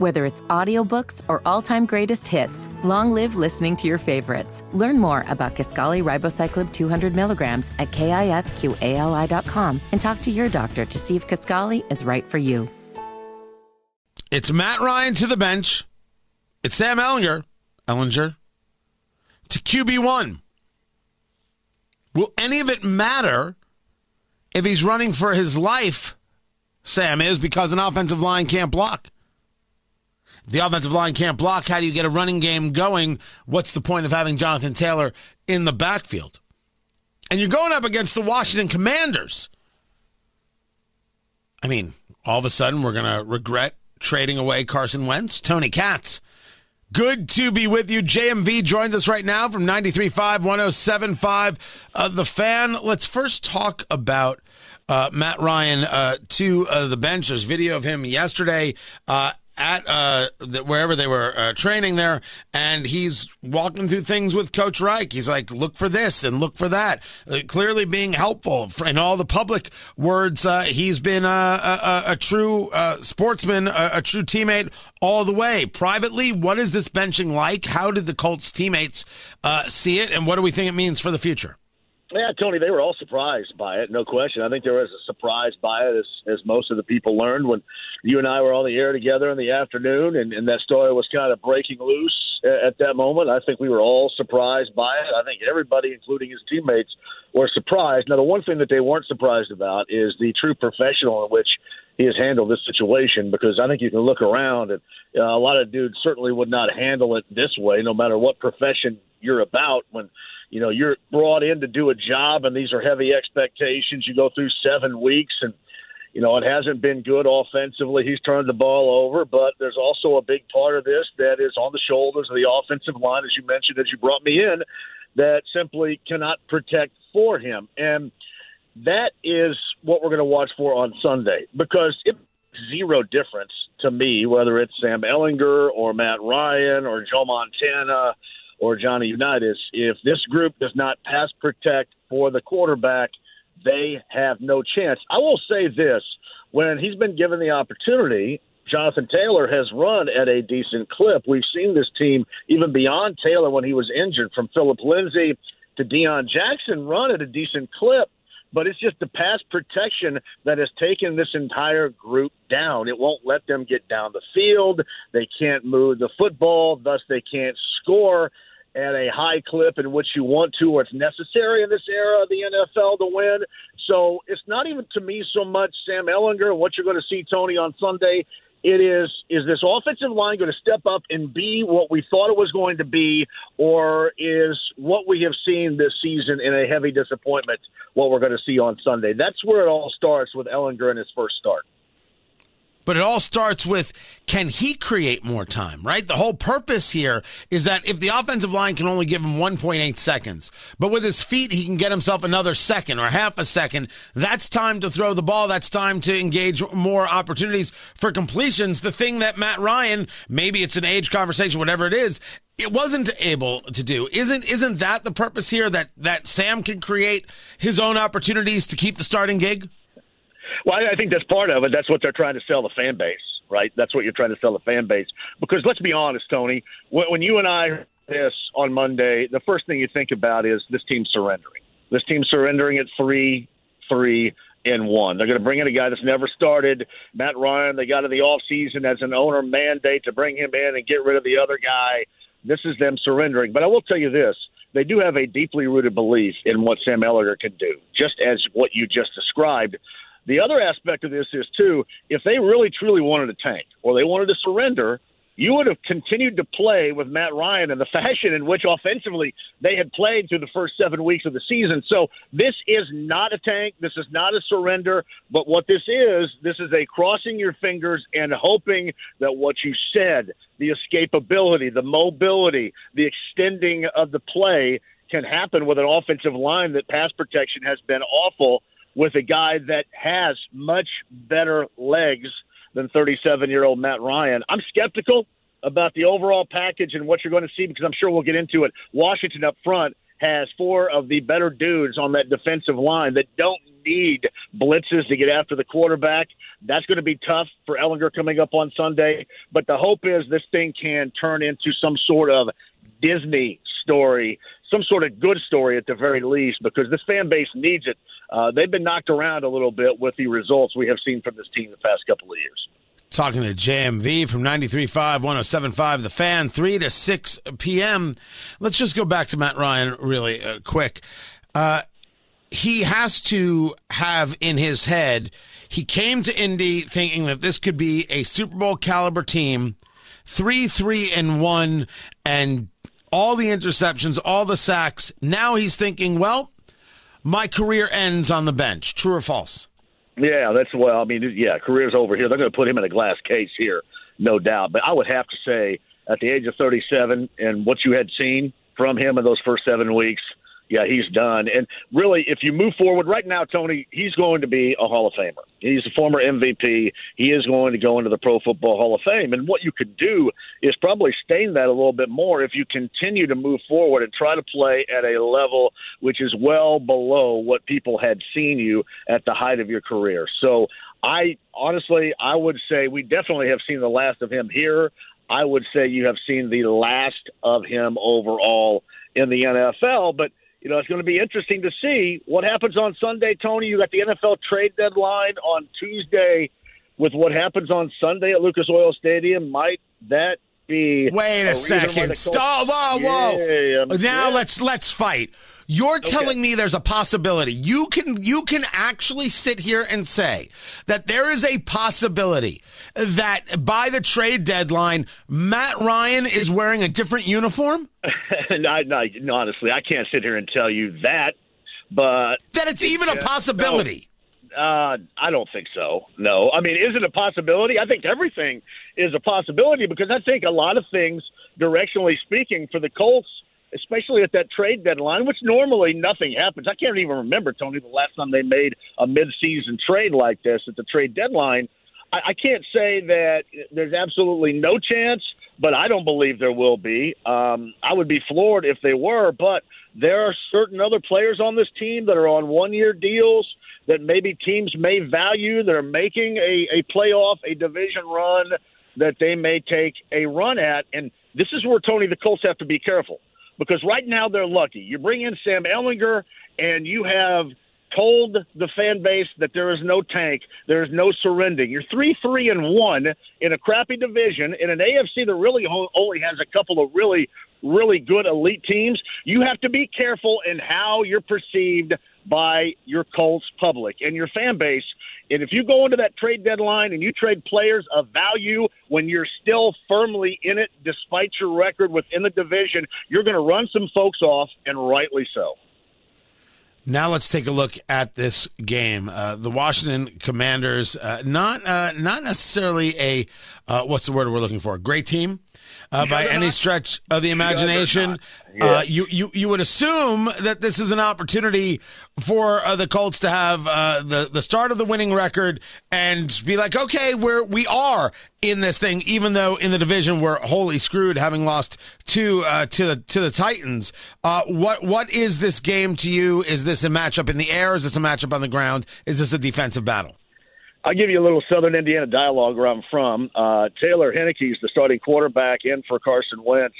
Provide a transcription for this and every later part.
Whether it's audiobooks or all-time greatest hits, long live listening to your favorites. Learn more about Kisqali Ribociclib 200 milligrams at kisqali.com and talk to your doctor to see if Kisqali is right for you. It's Matt Ryan to the bench. It's Sam Ehlinger, Ehlinger to QB1. Will any of it matter if he's running for his life? Sam is because an offensive line can't block. The offensive line can't block, how do you get a running game going? What's the point of having Jonathan Taylor in the backfield? And you're going up against the Washington Commanders. I mean, all of a sudden, we're going to regret trading away Carson Wentz. Tony Katz Good to be with you. JMV joins us right now from 93.5, 107.5. Uh, the fan. Let's first talk about uh, Matt Ryan uh, to uh, the bench. There's video of him yesterday uh, at uh, wherever they were uh, training there, and he's walking through things with Coach Reich. He's like, "Look for this and look for that." Uh, clearly, being helpful in all the public words. Uh, he's been a, a, a true uh, sportsman, a, a, true teammate all the way. Privately, what is this benching like? How did the Colts teammates uh, see it, and what do we think it means for the future? Yeah, Tony, they were all surprised by it, no question. I think there was a surprise by it, as, as most of the people learned when you and I were on the air together in the afternoon, and, and that story was kind of breaking loose at that moment. I think we were all surprised by it. I think everybody, including his teammates, were surprised. Now, the one thing that they weren't surprised about is the true professional in which he has handled this situation because I think you can look around and uh, a lot of dudes certainly would not handle it this way, no matter what profession you're about. When you know you're brought in to do a job and these are heavy expectations you go through seven weeks and you know it hasn't been good offensively he's turned the ball over but there's also a big part of this that is on the shoulders of the offensive line as you mentioned as you brought me in that simply cannot protect for him and that is what we're going to watch for on Sunday because it zero difference to me whether it's Sam Ehlinger or Matt Ryan or Joe Montana or Johnny Unitas. If this group does not pass protect for the quarterback, they have no chance. I will say this when he's been given the opportunity, Jonathan Taylor has run at a decent clip. We've seen this team, even beyond Taylor when he was injured, from Phillip Lindsay to Deon Jackson, run at a decent clip. But it's just the pass protection that has taken this entire group down. It won't let them get down the field. They can't move the football, thus, they can't score at a high clip in which you want to or it's necessary in this era of the NFL to win. So it's not even to me so much Sam Ehlinger and what you're going to see, Tony, on Sunday. It is is this offensive line going to step up and be what we thought it was going to be, or is what we have seen this season in a heavy disappointment what we're going to see on Sunday? That's where it all starts with Ehlinger in his first start. But it all starts with can he create more time, right? The whole purpose here is that if the offensive line can only give him 1.8 seconds, but with his feet, he can get himself another second or half a second, that's time to throw the ball. That's time to engage more opportunities for completions. The thing that Matt Ryan, maybe it's an age conversation, whatever it is, it wasn't able to do. Isn't isn't that the purpose here that that Sam can create his own opportunities to keep the starting gig? Well, I think that's part of it. That's what they're trying to sell the fan base, right? That's what you're trying to sell the fan base. Because let's be honest, Tony, when you and I heard this on Monday, the first thing you think about is this team surrendering. This team surrendering at three, three, and one. They're going to bring in a guy that's never started, Matt Ryan. They got in the off season as an owner mandate to bring him in and get rid of the other guy. This is them surrendering. But I will tell you this: they do have a deeply rooted belief in what Sam Ehlinger can do, just as what you just described. The other aspect of this is too, if they really truly wanted to tank or they wanted to surrender, you would have continued to play with Matt Ryan in the fashion in which offensively they had played through the first seven weeks of the season. So this is not a tank. This is not a surrender. But what this is, this is a crossing your fingers and hoping that what you said, the escapability, the mobility, the extending of the play can happen with an offensive line that pass protection has been awful with a guy that has much better legs than 37 year old Matt Ryan. I'm skeptical about the overall package and what you're going to see because I'm sure we'll get into it. Washington up front has four of the better dudes on that defensive line that don't need blitzes to get after the quarterback. That's going to be tough for Ehlinger coming up on Sunday. But the hope is this thing can turn into some sort of Disney story, some sort of good story at the very least, because this fan base needs it. Uh, they've been knocked around a little bit with the results we have seen from this team the past couple of years. Talking to JMV from 93.5, 107.5, The Fan, 3 to 6 p.m. Let's just go back to Matt Ryan really uh, quick. Uh, he has to have in his head, he came to Indy thinking that this could be a Super Bowl caliber team, 3 3 and 1, and all the interceptions, all the sacks. Now he's thinking, well, my career ends on the bench. True or false? Yeah, that's well. I mean, yeah, career's over here. They're going to put him in a glass case here, no doubt. But I would have to say, at the age of 37, and what you had seen from him in those first seven weeks, yeah, he's done. And really, if you move forward right now, Tony, he's going to be a Hall of Famer. He's a former MVP. He is going to go into the Pro Football Hall of Fame. And what you could do is probably stain that a little bit more if you continue to move forward and try to play at a level which is well below what people had seen you at the height of your career. So I honestly, I would say we definitely have seen the last of him here. I would say you have seen the last of him overall in the NFL. But you know, it's going to be interesting to see what happens on Sunday, Tony. You got the NFL trade deadline on Tuesday with what happens on Sunday at Lucas Oil Stadium. Might that be Wait a, a second. Stop. Whoa, whoa. Yeah, now yeah. let's let's fight. You're okay. telling me there's a possibility. You can you can actually sit here and say that there is a possibility that by the trade deadline, Matt Ryan is wearing a different uniform. no, no, honestly, I can't sit here and tell you that. But that it's even a possibility. No, uh, I don't think so. No, I mean, is it a possibility? I think everything is a possibility because I think a lot of things, directionally speaking, for the Colts especially at that trade deadline, which normally nothing happens. I can't even remember, Tony, the last time they made a midseason trade like this at the trade deadline. I, I can't say that there's absolutely no chance, but I don't believe there will be. Um, I would be floored if they were, but there are certain other players on this team that are on one year deals that maybe teams may value that are making a, a playoff, a division run that they may take a run at. And this is where, Tony, the Colts have to be careful because right now they're lucky. You bring in Sam Ehlinger and you have told the fan base that there is no tank, there is no surrendering. You're three, three, and one in a crappy division in an AFC that really only has a couple of really, really good elite teams. You have to be careful in how you're perceived by your Colts public and your fan base. And if you go into that trade deadline and you trade players of value when you're still firmly in it, despite your record within the division, you're going to run some folks off, and rightly so. Now let's take a look at this game. Uh, the Washington Commanders, uh, not uh, not necessarily a uh, what's the word we're looking for? Great team uh, by any stretch of the imagination. Uh, you, you you would assume that this is an opportunity for uh, the Colts to have uh, the the start of the winning record and be like, okay, we're we are in this thing, even though in the division we're wholly screwed, having lost to uh, to the to the Titans. Uh, what what is this game to you? Is this a matchup in the air? Is this a matchup on the ground? Is this a defensive battle? I'll give you a little Southern Indiana dialogue where I'm from. Uh, Taylor Heinicke is the starting quarterback in for Carson Wentz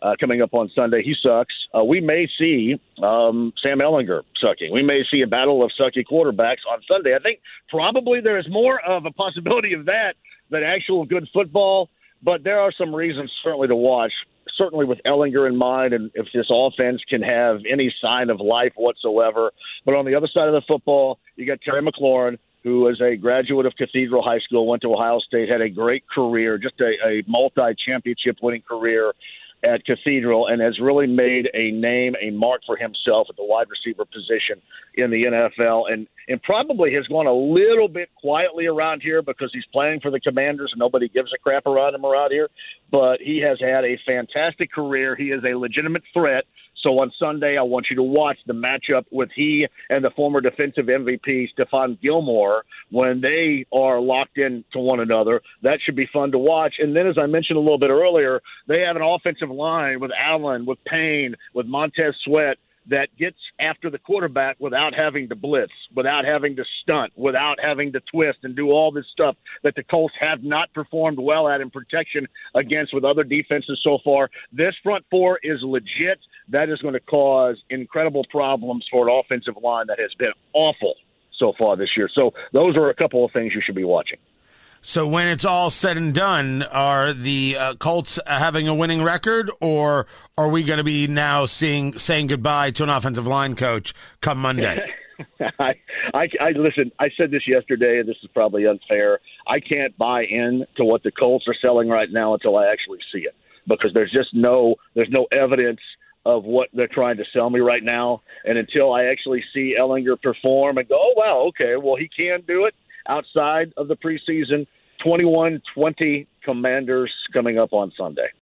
uh, coming up on Sunday. He sucks. Uh, we may see um, Sam Ehlinger sucking. We may see a battle of sucky quarterbacks on Sunday. I think probably there is more of a possibility of that than actual good football, but there are some reasons certainly to watch. Certainly with Ehlinger in mind, and if this offense can have any sign of life whatsoever. But on the other side of the football, you got Terry McLaurin, who is a graduate of Cathedral High School, went to Ohio State, had a great career, just a, a multi championship winning career at Cathedral, and has really made a name, a mark for himself at the wide receiver position in the NFL, and and probably has gone a little bit quietly around here because he's playing for the Commanders and nobody gives a crap around him around here. But he has had a fantastic career. He is a legitimate threat so on Sunday, I want you to watch the matchup with he and the former defensive MVP, Stephon Gilmore, when they are locked in to one another. That should be fun to watch. And then, as I mentioned a little bit earlier, they have an offensive line with Allen, with Payne, with Montez Sweat that gets after the quarterback without having to blitz, without having to stunt, without having to twist and do all this stuff that the Colts have not performed well at in protection against with other defenses so far. This front four is legit. That is going to cause incredible problems for an offensive line that has been awful so far this year. So those are a couple of things you should be watching. So when it's all said and done, are the uh, Colts having a winning record, or are we going to be now seeing saying goodbye to an offensive line coach come Monday? I, I, I listen. I said this yesterday, and this is probably unfair. I can't buy in to what the Colts are selling right now until I actually see it, because there's just no there's no evidence of what they're trying to sell me right now, and until I actually see Ehlinger perform and go, oh wow, okay, well he can do it outside of the preseason. 21 20 Commanders coming up on Sunday.